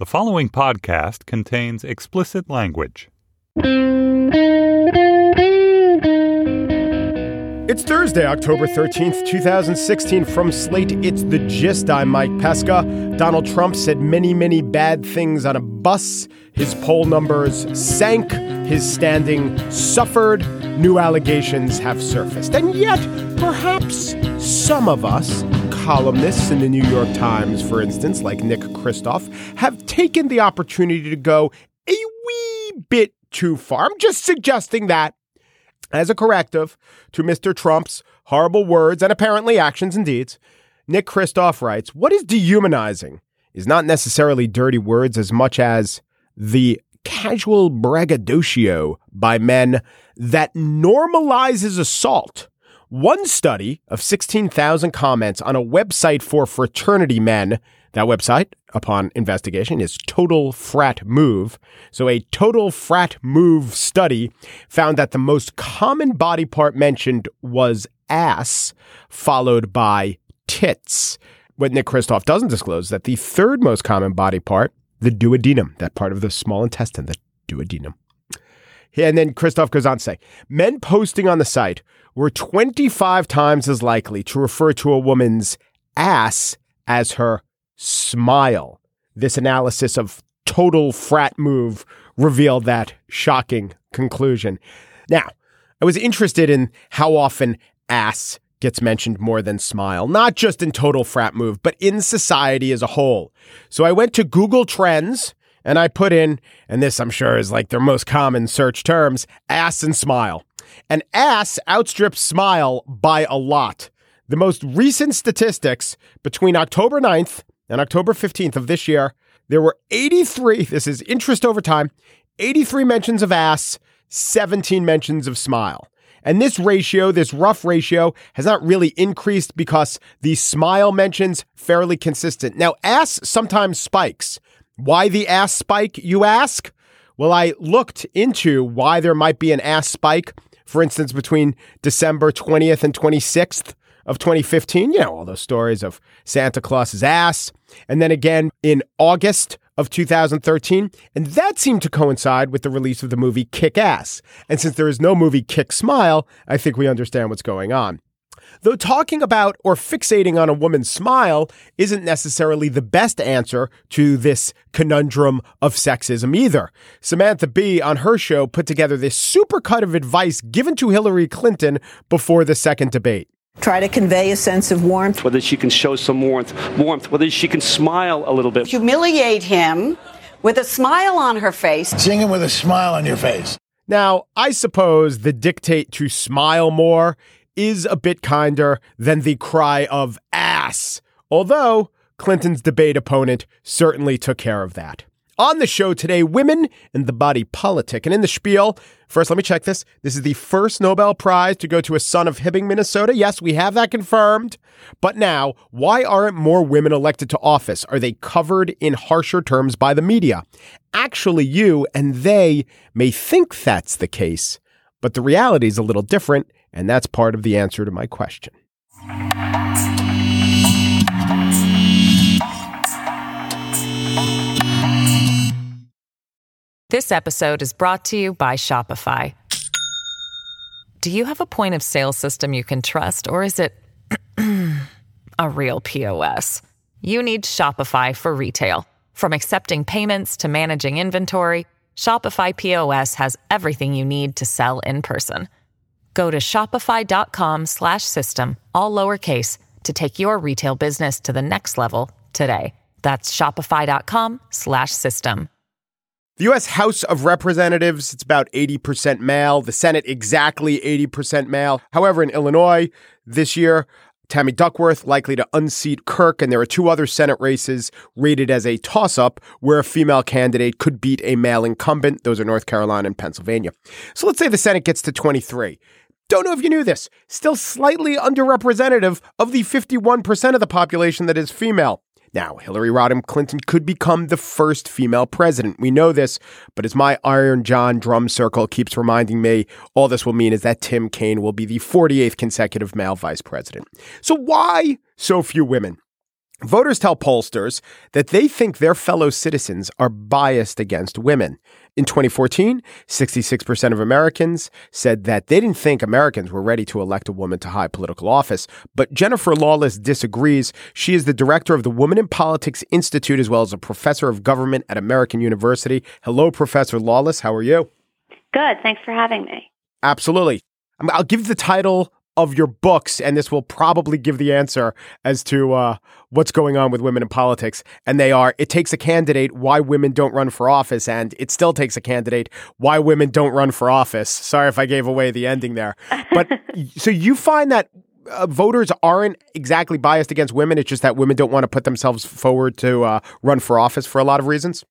The following podcast contains explicit language. It's Thursday, October 13th, 2016. From Slate, it's The Gist. I'm Mike Pesca. Donald Trump said many, many bad things on a bus. His poll numbers sank. His standing suffered. New allegations have surfaced. And yet, perhaps some of us, columnists in the New York Times, for instance, like Nick Kristof, have taken the opportunity to go a wee bit too far. I'm just suggesting that as a corrective to Mr. Trump's horrible words and apparently actions and deeds, Nick Kristof writes What is dehumanizing is not necessarily dirty words as much as the casual braggadocio by men that normalizes assault. One study of 16,000 comments on a website for fraternity men that website, upon investigation, is Total Frat Move. So, a Total Frat Move study found that the most common body part mentioned was ass, followed by tits. What Nick Kristof doesn't disclose is that the third most common body part, the duodenum, that part of the small intestine, the duodenum. And then Kristof goes on to say, men posting on the site were 25 times as likely to refer to a woman's ass as her smile. This analysis of total frat move revealed that shocking conclusion. Now, I was interested in how often ass gets mentioned more than smile, not just in total frat move, but in society as a whole. So I went to Google Trends and I put in, and this I'm sure is like their most common search terms, ass and smile. And ass outstrips smile by a lot. The most recent statistics between October 9th and October 15th of this year, there were 83, this is interest over time, 83 mentions of ass, 17 mentions of smile. And this ratio, this rough ratio, has not really increased because the smile mentions fairly consistent. Now, ass sometimes spikes. Why the ass spike, you ask? Well, I looked into why there might be an ass spike, for instance, between December 20th and 26th of 2015. You know, all those stories of Santa Claus's ass. And then again in August of 2013. And that seemed to coincide with the release of the movie Kick Ass. And since there is no movie Kick Smile, I think we understand what's going on. Though talking about or fixating on a woman's smile isn't necessarily the best answer to this conundrum of sexism either. Samantha Bee on her show put together this supercut of advice given to Hillary Clinton before the second debate. Try to convey a sense of warmth. Whether she can show some warmth, warmth, whether she can smile a little bit. Humiliate him with a smile on her face. Sing him with a smile on your face. Now, I suppose the dictate to smile more is a bit kinder than the cry of ass, although Clinton's debate opponent certainly took care of that. On the show today, women and the body politic. And in the spiel, first, let me check this. This is the first Nobel Prize to go to a son of Hibbing, Minnesota. Yes, we have that confirmed. But now, why aren't more women elected to office? Are they covered in harsher terms by the media? Actually, you and they may think that's the case, but the reality is a little different, and that's part of the answer to my question. This episode is brought to you by Shopify. Do you have a point of sale system you can trust, or is it a real POS? You need Shopify for retail. From accepting payments to managing inventory, Shopify POS has everything you need to sell in person. Go to shopify.com slash system, all lowercase to take your retail business to the next level today. That's shopify.com slash system. The U.S. House of Representatives, it's about 80% male. The Senate, exactly 80% male. However, in Illinois this year, Tammy Duckworth likely to unseat Kirk, and there are two other Senate races rated as a toss up where a female candidate could beat a male incumbent. Those are North Carolina and Pennsylvania. So let's say the Senate gets to 23. Don't know if you knew this. Still slightly underrepresentative of the 51% of the population that is female. Now, Hillary Rodham Clinton could become the first female president. We know this, but as my Iron John drum circle keeps reminding me, all this will mean is that Tim Kaine will be the 48th consecutive male vice president. So why so few women? Voters tell pollsters that they think their fellow citizens are biased against women. In 2014, 66% of Americans said that they didn't think Americans were ready to elect a woman to high political office. But Jennifer Lawless disagrees. She is the director of the Women in Politics Institute as well as a professor of government at American University. Hello, Professor Lawless. How are you? Good. Thanks for having me. Absolutely. Um, I'll give the title of your books, and this will probably give the answer as to uh, what's going on with women in politics. And they are It Takes a Candidate Why Women Don't Run for Office, and It Still Takes a Candidate Why Women Don't Run for Office. Sorry if I gave away the ending there. But so you find that uh, voters aren't exactly biased against women. It's just that women don't want to put themselves forward to uh, run for office for a lot of reasons.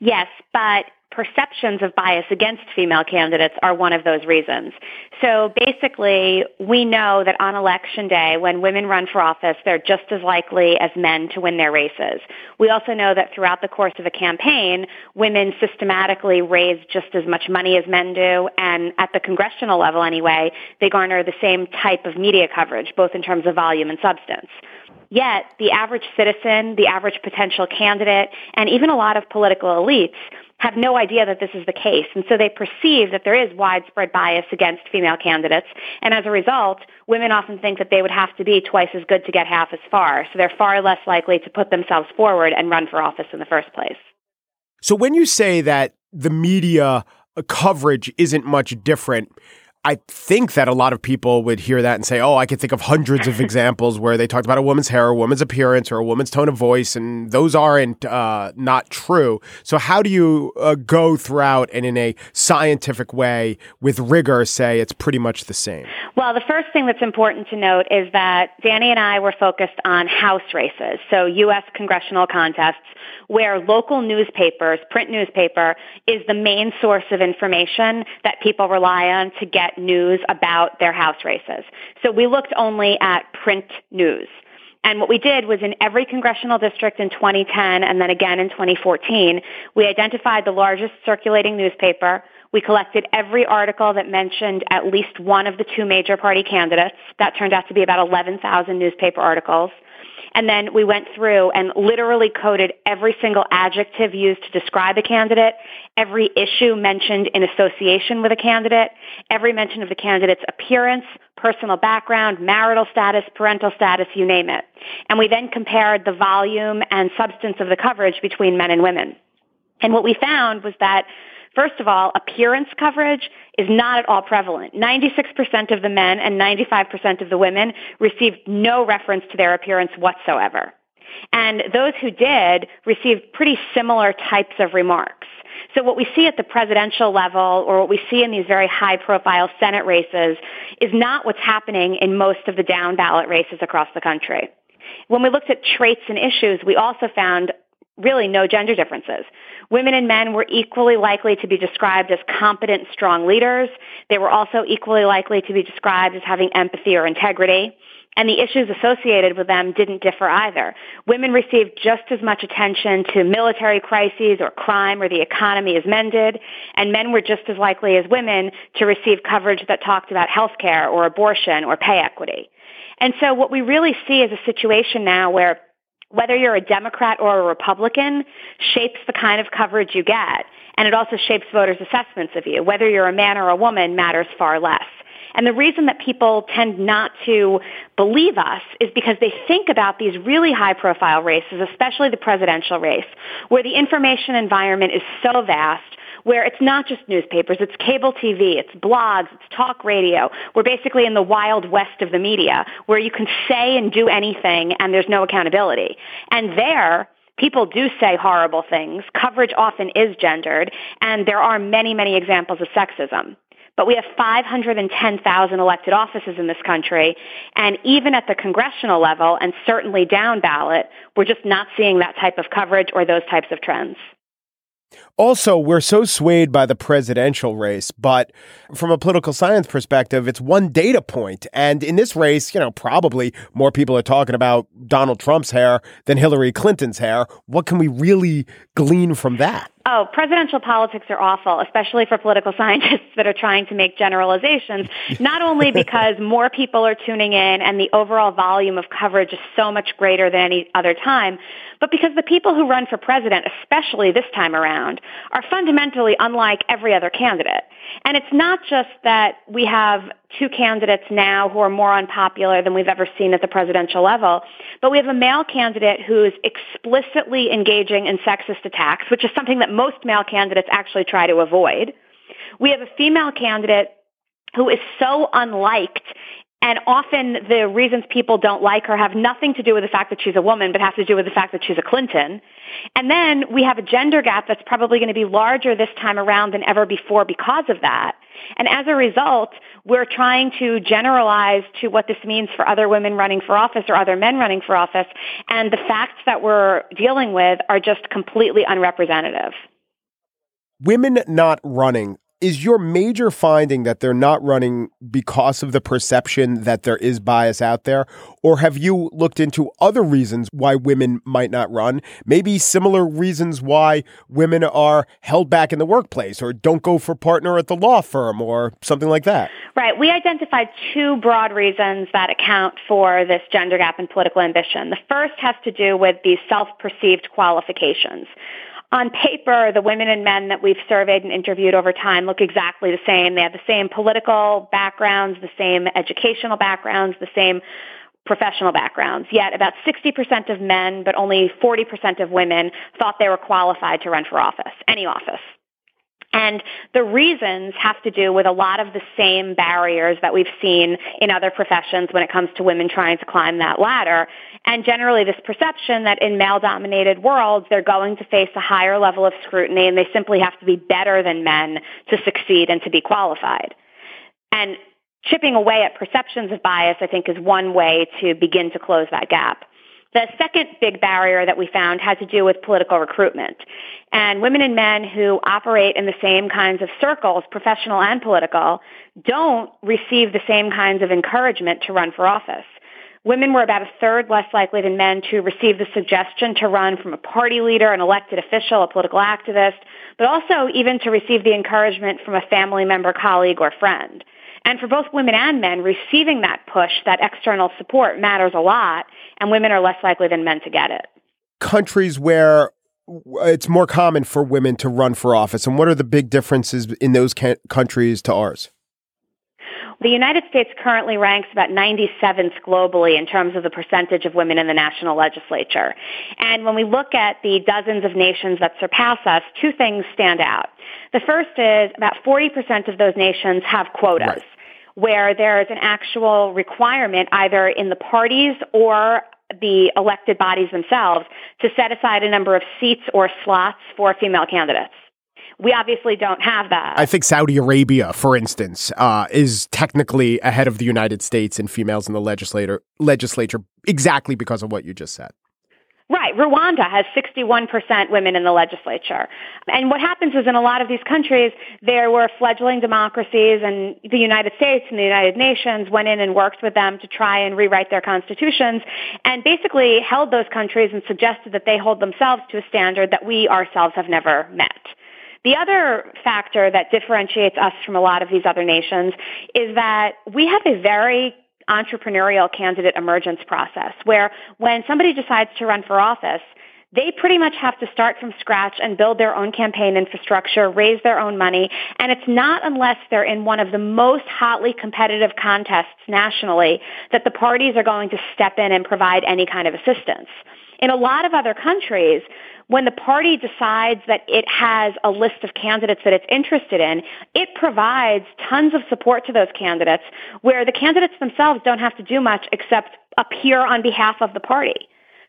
Yes, but perceptions of bias against female candidates are one of those reasons. So basically, we know that on election day, when women run for office, they're just as likely as men to win their races. We also know that throughout the course of a campaign, women systematically raise just as much money as men do, and at the congressional level anyway, they garner the same type of media coverage, both in terms of volume and substance. Yet, the average citizen, the average potential candidate, and even a lot of political elites have no idea that this is the case. And so they perceive that there is widespread bias against female candidates. And as a result, women often think that they would have to be twice as good to get half as far. So they're far less likely to put themselves forward and run for office in the first place. So when you say that the media coverage isn't much different, I think that a lot of people would hear that and say, "Oh, I can think of hundreds of examples where they talked about a woman's hair, a woman's appearance, or a woman's tone of voice, and those aren't uh, not true." So, how do you uh, go throughout and in a scientific way with rigor say it's pretty much the same? Well, the first thing that's important to note is that Danny and I were focused on House races, so U.S. congressional contests where local newspapers, print newspaper, is the main source of information that people rely on to get news about their house races. So we looked only at print news. And what we did was in every congressional district in 2010 and then again in 2014, we identified the largest circulating newspaper. We collected every article that mentioned at least one of the two major party candidates. That turned out to be about 11,000 newspaper articles. And then we went through and literally coded every single adjective used to describe a candidate, every issue mentioned in association with a candidate, every mention of the candidate's appearance, personal background, marital status, parental status, you name it. And we then compared the volume and substance of the coverage between men and women. And what we found was that First of all, appearance coverage is not at all prevalent. 96% of the men and 95% of the women received no reference to their appearance whatsoever. And those who did received pretty similar types of remarks. So what we see at the presidential level or what we see in these very high profile Senate races is not what's happening in most of the down ballot races across the country. When we looked at traits and issues, we also found really no gender differences. Women and men were equally likely to be described as competent, strong leaders. They were also equally likely to be described as having empathy or integrity. And the issues associated with them didn't differ either. Women received just as much attention to military crises or crime or the economy as men did, and men were just as likely as women to receive coverage that talked about healthcare or abortion or pay equity. And so what we really see is a situation now where whether you're a Democrat or a Republican shapes the kind of coverage you get. And it also shapes voters' assessments of you. Whether you're a man or a woman matters far less. And the reason that people tend not to believe us is because they think about these really high profile races, especially the presidential race, where the information environment is so vast where it's not just newspapers, it's cable TV, it's blogs, it's talk radio. We're basically in the wild west of the media where you can say and do anything and there's no accountability. And there, people do say horrible things. Coverage often is gendered and there are many, many examples of sexism. But we have 510,000 elected offices in this country, and even at the congressional level, and certainly down ballot, we're just not seeing that type of coverage or those types of trends. Also, we're so swayed by the presidential race, but from a political science perspective, it's one data point. And in this race, you know, probably more people are talking about Donald Trump's hair than Hillary Clinton's hair. What can we really glean from that? Oh, presidential politics are awful, especially for political scientists that are trying to make generalizations, not only because more people are tuning in and the overall volume of coverage is so much greater than any other time, but because the people who run for president, especially this time around, are fundamentally unlike every other candidate. And it's not just that we have two candidates now who are more unpopular than we've ever seen at the presidential level, but we have a male candidate who's explicitly engaging in sexist attacks, which is something that most male candidates actually try to avoid. We have a female candidate who is so unliked and often the reasons people don't like her have nothing to do with the fact that she's a woman, but have to do with the fact that she's a Clinton. And then we have a gender gap that's probably going to be larger this time around than ever before because of that. And as a result, we're trying to generalize to what this means for other women running for office or other men running for office. And the facts that we're dealing with are just completely unrepresentative. Women not running is your major finding that they're not running because of the perception that there is bias out there? Or have you looked into other reasons why women might not run? Maybe similar reasons why women are held back in the workplace or don't go for partner at the law firm or something like that? Right. We identified two broad reasons that account for this gender gap in political ambition. The first has to do with these self-perceived qualifications on paper, the women and men that we've surveyed and interviewed over time look exactly the same. They have the same political backgrounds, the same educational backgrounds, the same professional backgrounds. Yet about 60% of men, but only 40% of women thought they were qualified to run for office, any office. And the reasons have to do with a lot of the same barriers that we've seen in other professions when it comes to women trying to climb that ladder. And generally this perception that in male-dominated worlds, they're going to face a higher level of scrutiny and they simply have to be better than men to succeed and to be qualified. And chipping away at perceptions of bias, I think, is one way to begin to close that gap. The second big barrier that we found had to do with political recruitment. And women and men who operate in the same kinds of circles, professional and political, don't receive the same kinds of encouragement to run for office. Women were about a third less likely than men to receive the suggestion to run from a party leader, an elected official, a political activist, but also even to receive the encouragement from a family member, colleague, or friend. And for both women and men, receiving that push, that external support matters a lot, and women are less likely than men to get it. Countries where it's more common for women to run for office, and what are the big differences in those ca- countries to ours? The United States currently ranks about 97th globally in terms of the percentage of women in the national legislature. And when we look at the dozens of nations that surpass us, two things stand out. The first is about 40% of those nations have quotas. Right where there is an actual requirement either in the parties or the elected bodies themselves to set aside a number of seats or slots for female candidates. We obviously don't have that. I think Saudi Arabia, for instance, uh, is technically ahead of the United States in females in the legislator legislature exactly because of what you just said. Right. Rwanda has 61% women in the legislature. And what happens is in a lot of these countries, there were fledgling democracies and the United States and the United Nations went in and worked with them to try and rewrite their constitutions and basically held those countries and suggested that they hold themselves to a standard that we ourselves have never met. The other factor that differentiates us from a lot of these other nations is that we have a very entrepreneurial candidate emergence process where when somebody decides to run for office, they pretty much have to start from scratch and build their own campaign infrastructure, raise their own money. And it's not unless they're in one of the most hotly competitive contests nationally that the parties are going to step in and provide any kind of assistance. In a lot of other countries, when the party decides that it has a list of candidates that it's interested in, it provides tons of support to those candidates where the candidates themselves don't have to do much except appear on behalf of the party.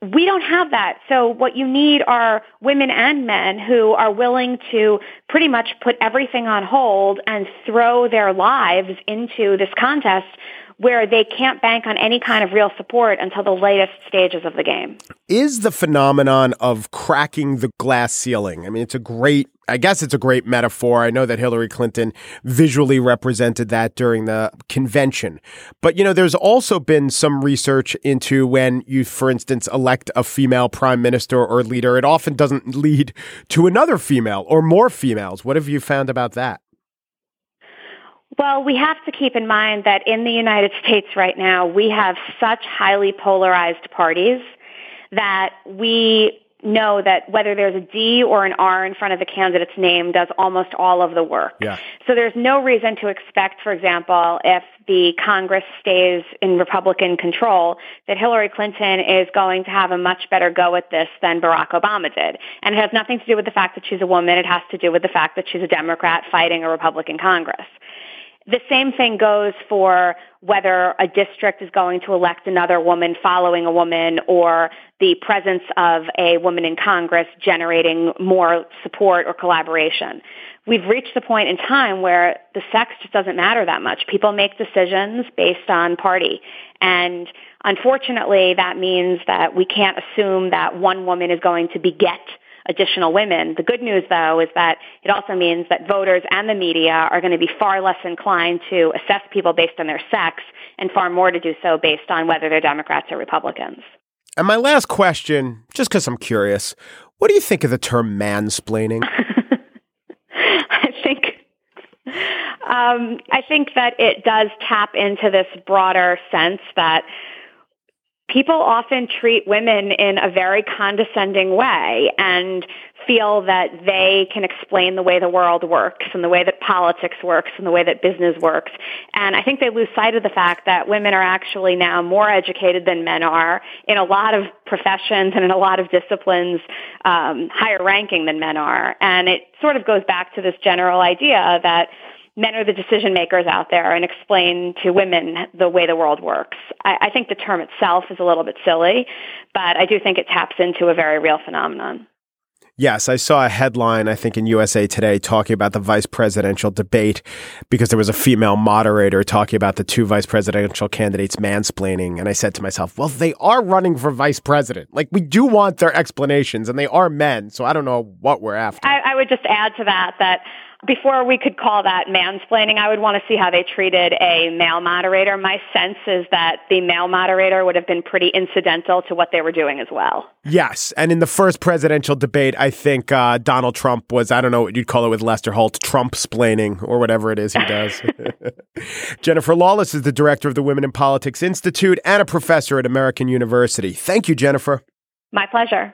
We don't have that. So what you need are women and men who are willing to pretty much put everything on hold and throw their lives into this contest where they can't bank on any kind of real support until the latest stages of the game. Is the phenomenon of cracking the glass ceiling? I mean, it's a great, I guess it's a great metaphor. I know that Hillary Clinton visually represented that during the convention. But, you know, there's also been some research into when you, for instance, elect a female prime minister or leader, it often doesn't lead to another female or more females. What have you found about that? Well, we have to keep in mind that in the United States right now, we have such highly polarized parties that we know that whether there's a D or an R in front of the candidate's name does almost all of the work. Yeah. So there's no reason to expect, for example, if the Congress stays in Republican control, that Hillary Clinton is going to have a much better go at this than Barack Obama did. And it has nothing to do with the fact that she's a woman. It has to do with the fact that she's a Democrat fighting a Republican Congress. The same thing goes for whether a district is going to elect another woman following a woman or the presence of a woman in Congress generating more support or collaboration. We've reached the point in time where the sex just doesn't matter that much. People make decisions based on party. And unfortunately, that means that we can't assume that one woman is going to beget additional women. The good news, though, is that it also means that voters and the media are going to be far less inclined to assess people based on their sex and far more to do so based on whether they're Democrats or Republicans. And my last question, just because I'm curious, what do you think of the term mansplaining? I think um, I think that it does tap into this broader sense that people often treat women in a very condescending way and feel that they can explain the way the world works and the way that politics works and the way that business works. And I think they lose sight of the fact that women are actually now more educated than men are in a lot of professions and in a lot of disciplines, um, higher ranking than men are. And it sort of goes back to this general idea that men are the decision makers out there and explain to women the way the world works. I, I think the term itself is a little bit silly, but I do think it taps into a very real phenomenon. Yes, I saw a headline, I think, in USA Today talking about the vice presidential debate because there was a female moderator talking about the two vice presidential candidates mansplaining. And I said to myself, well, they are running for vice president. Like, we do want their explanations, and they are men. So I don't know what we're after. I, I would just add to that that before we could call that mansplaining, I would want to see how they treated a male moderator. My sense is that the male moderator would have been pretty incidental to what they were doing as well. Yes. And in the first presidential debate, I think uh, Donald Trump was, I don't know what you'd call it with Lester Holt, Trump splaining or whatever it is he does. Jennifer Lawless is the director of the Women in Politics Institute and a professor at American University. Thank you, Jennifer. My pleasure.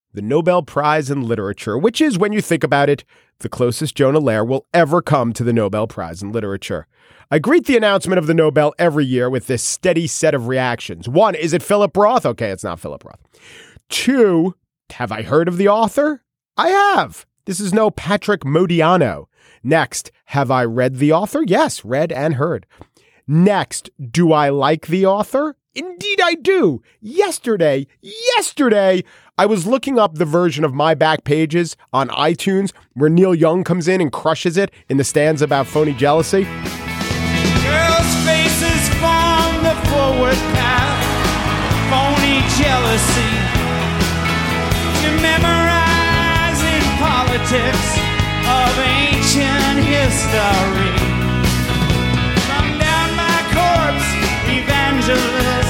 the Nobel Prize in Literature, which is, when you think about it, the closest Jonah Lehrer will ever come to the Nobel Prize in Literature. I greet the announcement of the Nobel every year with this steady set of reactions. One, is it Philip Roth? Okay, it's not Philip Roth. Two, have I heard of the author? I have. This is no Patrick Modiano. Next, have I read the author? Yes, read and heard. Next, do I like the author? Indeed, I do. Yesterday, yesterday, I was looking up the version of My Back Pages on iTunes where Neil Young comes in and crushes it in the stands about phony jealousy. Girls' faces form the forward path, phony jealousy. Memorize in politics of ancient history. Come down my corpse, evangelist,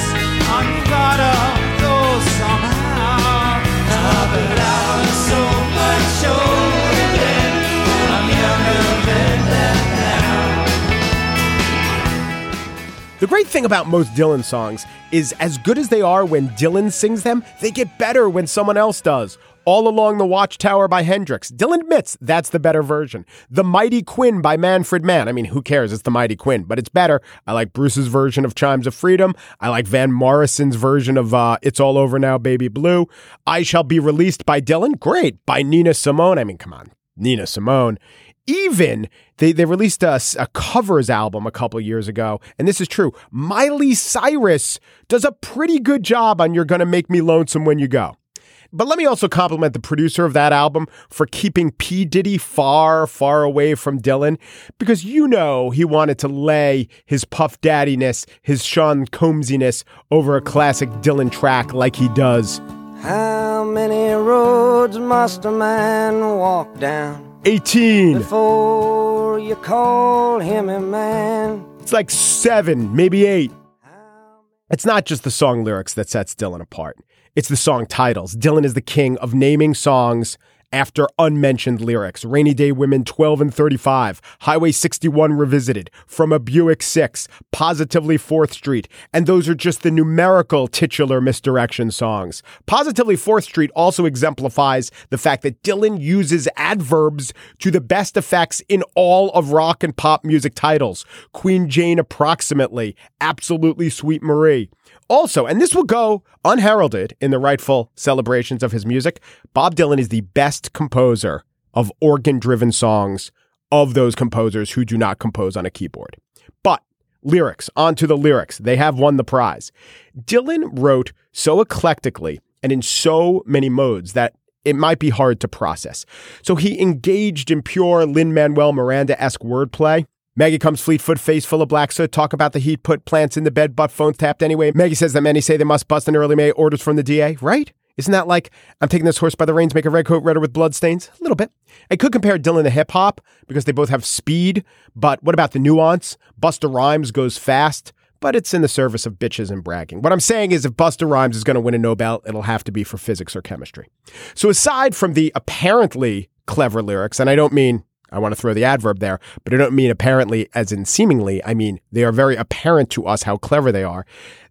The great thing about most Dylan songs is as good as they are when Dylan sings them, they get better when someone else does. All Along the Watchtower by Hendrix. Dylan admits that's the better version. The Mighty Quinn by Manfred Mann. I mean, who cares? It's the Mighty Quinn, but it's better. I like Bruce's version of Chimes of Freedom. I like Van Morrison's version of uh, It's All Over Now, Baby Blue. I Shall Be Released by Dylan. Great. By Nina Simone. I mean, come on. Nina Simone even they, they released a, a, covers album a couple years ago and this is true. Miley cyrus does a pretty good job on you're gonna make me lonesome when you go. But let me also compliment the producer of that album for keeping p. Diddy far far away from dylan because you know he wanted to lay his puff daddiness his sean combsiness over a classic dylan track like he does. How many roads must a man walk down 18. Before you call him a man. It's like seven, maybe eight. It's not just the song lyrics that sets Dylan apart, it's the song titles. Dylan is the king of naming songs after unmentioned lyrics. Rainy Day Women 12 and 35, Highway 61 Revisited, From a Buick 6, Positively 4th Street, and those are just the numerical titular misdirection songs. Positively 4th Street also exemplifies the fact that Dylan uses adverbs to the best effects in all of rock and pop music titles. Queen Jane approximately, Absolutely Sweet Marie. Also, and this will go unheralded in the rightful celebrations of his music, Bob Dylan is the best composer of organ driven songs of those composers who do not compose on a keyboard. But lyrics, onto the lyrics, they have won the prize. Dylan wrote so eclectically and in so many modes that it might be hard to process. So he engaged in pure Lin Manuel Miranda esque wordplay. Maggie comes fleet foot, face full of black soot. Talk about the heat, put plants in the bed, but phones tapped anyway. Maggie says that many say they must bust in early May. Orders from the DA, right? Isn't that like I'm taking this horse by the reins, make a red coat redder with blood stains? A little bit. I could compare Dylan to hip hop because they both have speed, but what about the nuance? Busta Rhymes goes fast, but it's in the service of bitches and bragging. What I'm saying is if Busta Rhymes is going to win a Nobel, it'll have to be for physics or chemistry. So aside from the apparently clever lyrics, and I don't mean I want to throw the adverb there, but I don't mean apparently as in seemingly. I mean they are very apparent to us how clever they are.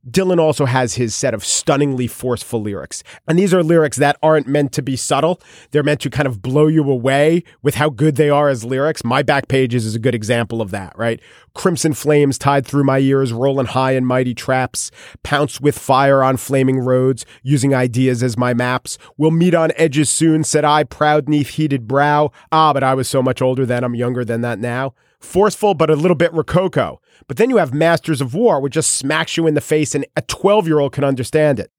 Dylan also has his set of stunningly forceful lyrics. And these are lyrics that aren't meant to be subtle. They're meant to kind of blow you away with how good they are as lyrics. My back pages is a good example of that, right? Crimson flames tied through my ears, rolling high in mighty traps, pounce with fire on flaming roads, using ideas as my maps. We'll meet on edges soon, said I, proud neath heated brow. Ah, but I was so much older then, I'm younger than that now. Forceful, but a little bit rococo. But then you have Masters of War, which just smacks you in the face, and a 12 year old can understand it.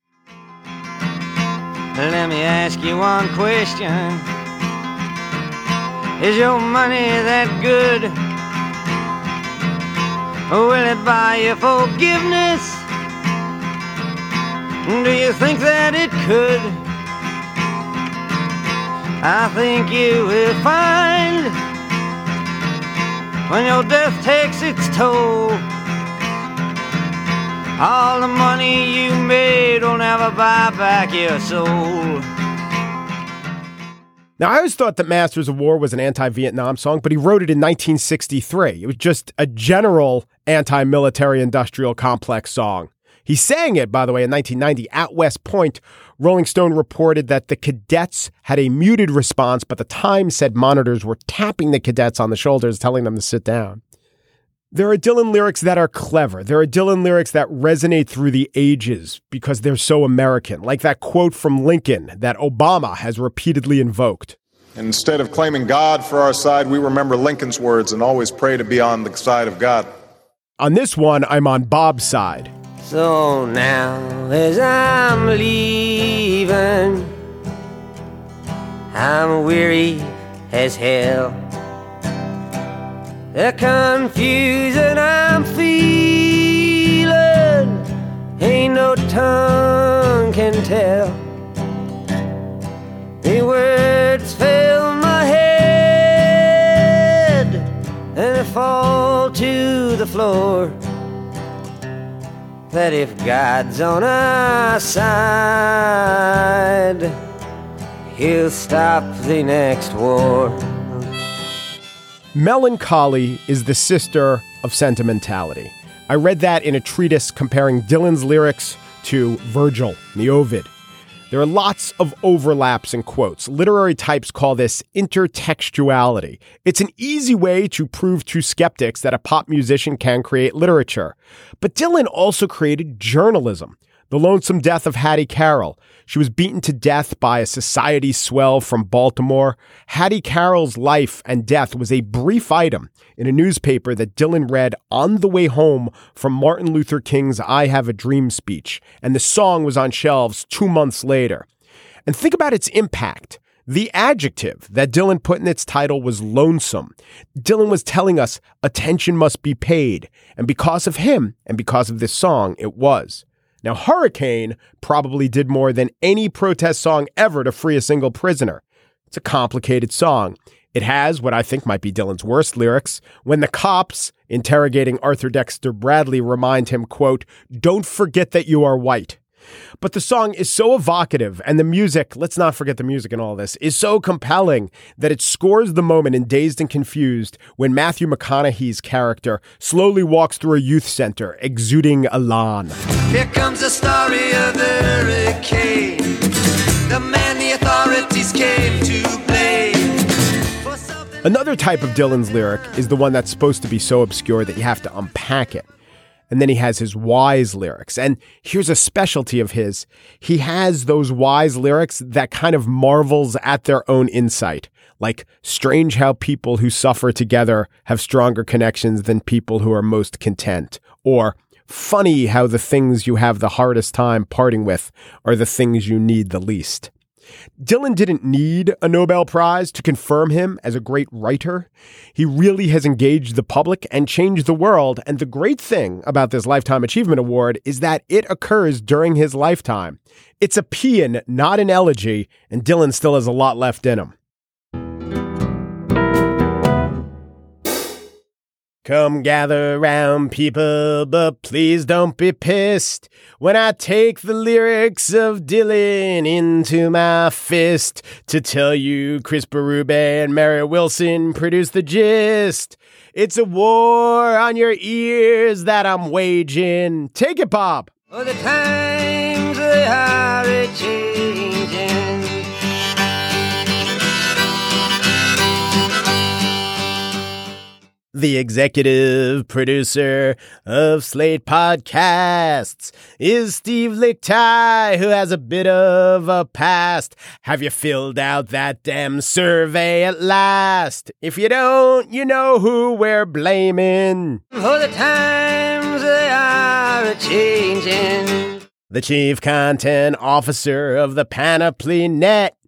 Let me ask you one question Is your money that good? Will it buy you forgiveness? Do you think that it could? I think you will find when your death takes its toll. All the money you made will never buy back your soul. Now, I always thought that Masters of War was an anti Vietnam song, but he wrote it in 1963. It was just a general anti military industrial complex song. He sang it, by the way, in 1990 at West Point. Rolling Stone reported that the cadets had a muted response, but the Times said monitors were tapping the cadets on the shoulders, telling them to sit down. There are Dylan lyrics that are clever. There are Dylan lyrics that resonate through the ages because they're so American, like that quote from Lincoln that Obama has repeatedly invoked. Instead of claiming God for our side, we remember Lincoln's words and always pray to be on the side of God. On this one, I'm on Bob's side. So now, as I'm leaving, I'm weary as hell. The confusion I'm feeling ain't no tongue can tell. The words fill my head and I fall to the floor. That if God's on our side, he'll stop the next war. Melancholy is the sister of sentimentality. I read that in a treatise comparing Dylan's lyrics to Virgil, the Ovid. There are lots of overlaps in quotes. Literary types call this intertextuality. It's an easy way to prove to skeptics that a pop musician can create literature. But Dylan also created journalism. The lonesome death of Hattie Carroll. She was beaten to death by a society swell from Baltimore. Hattie Carroll's life and death was a brief item in a newspaper that Dylan read on the way home from Martin Luther King's I Have a Dream speech, and the song was on shelves two months later. And think about its impact. The adjective that Dylan put in its title was lonesome. Dylan was telling us attention must be paid, and because of him and because of this song, it was. Now, Hurricane probably did more than any protest song ever to free a single prisoner. It's a complicated song. It has what I think might be Dylan's worst lyrics. When the cops interrogating Arthur Dexter Bradley remind him, quote, don't forget that you are white. But the song is so evocative, and the music, let's not forget the music in all this, is so compelling that it scores the moment in Dazed and Confused when Matthew McConaughey's character slowly walks through a youth center, exuding elan. Here comes the story of the hurricane, the man the authorities came to blame. Another type of Dylan's lyric is the one that's supposed to be so obscure that you have to unpack it. And then he has his wise lyrics. And here's a specialty of his. He has those wise lyrics that kind of marvels at their own insight. Like, strange how people who suffer together have stronger connections than people who are most content. Or, funny how the things you have the hardest time parting with are the things you need the least. Dylan didn't need a Nobel Prize to confirm him as a great writer. He really has engaged the public and changed the world. And the great thing about this Lifetime Achievement Award is that it occurs during his lifetime. It's a paean, not an elegy, and Dylan still has a lot left in him. Come gather round, people, but please don't be pissed when I take the lyrics of Dylan into my fist to tell you Chris Berube and Mary Wilson produced the gist. It's a war on your ears that I'm waging. Take it, Bob. Oh, the times they are a The executive producer of Slate Podcasts is Steve Lickteig, who has a bit of a past. Have you filled out that damn survey at last? If you don't, you know who we're blaming. Oh, the times they are a changing. The chief content officer of the Panoply Net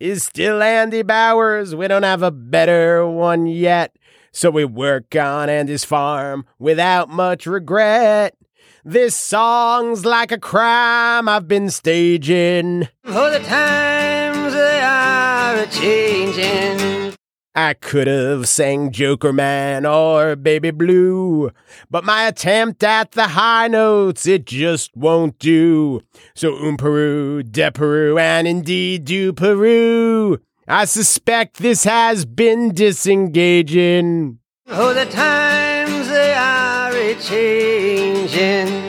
is still Andy Bowers. We don't have a better one yet. So we work on Andy's farm without much regret. This song's like a crime I've been staging. For the times they are a changing. I could have sang Jokerman or Baby Blue, but my attempt at the high notes, it just won't do. So um Peru, de Peru, and indeed do Peru. I suspect this has been disengaging. Oh, the times they are a changing.